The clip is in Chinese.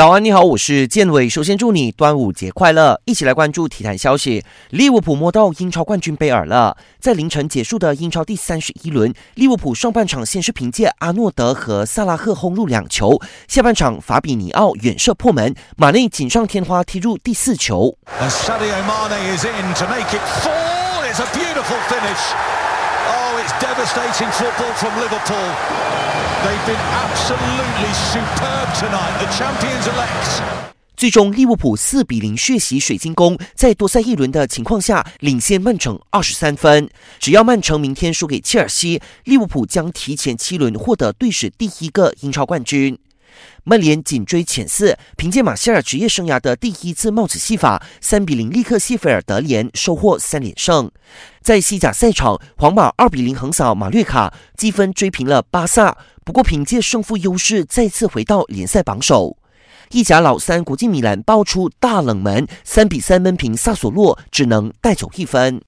早安，你好，我是建伟。首先祝你端午节快乐！一起来关注体坛消息。利物浦摸到英超冠军贝尔了。在凌晨结束的英超第三十一轮，利物浦上半场先是凭借阿诺德和萨拉赫轰入两球，下半场法比尼奥远射破门，马内锦上添花踢入第四球。And Oh, it's devastating football from Liverpool. They've been absolutely superb tonight. The champions elect. 最终，利物浦四比零血洗水晶宫，在多赛一轮的情况下，领先曼城二十三分。只要曼城明天输给切尔西，利物浦将提前七轮获得队史第一个英超冠军。曼联紧追前四，凭借马歇尔职业生涯的第一次帽子戏法，三比零力克谢菲尔德联，收获三连胜。在西甲赛场，皇马二比零横扫马略卡，积分追平了巴萨。不过，凭借胜负优势，再次回到联赛榜首。意甲老三国际米兰爆出大冷门，三比三闷平萨索洛，只能带走一分。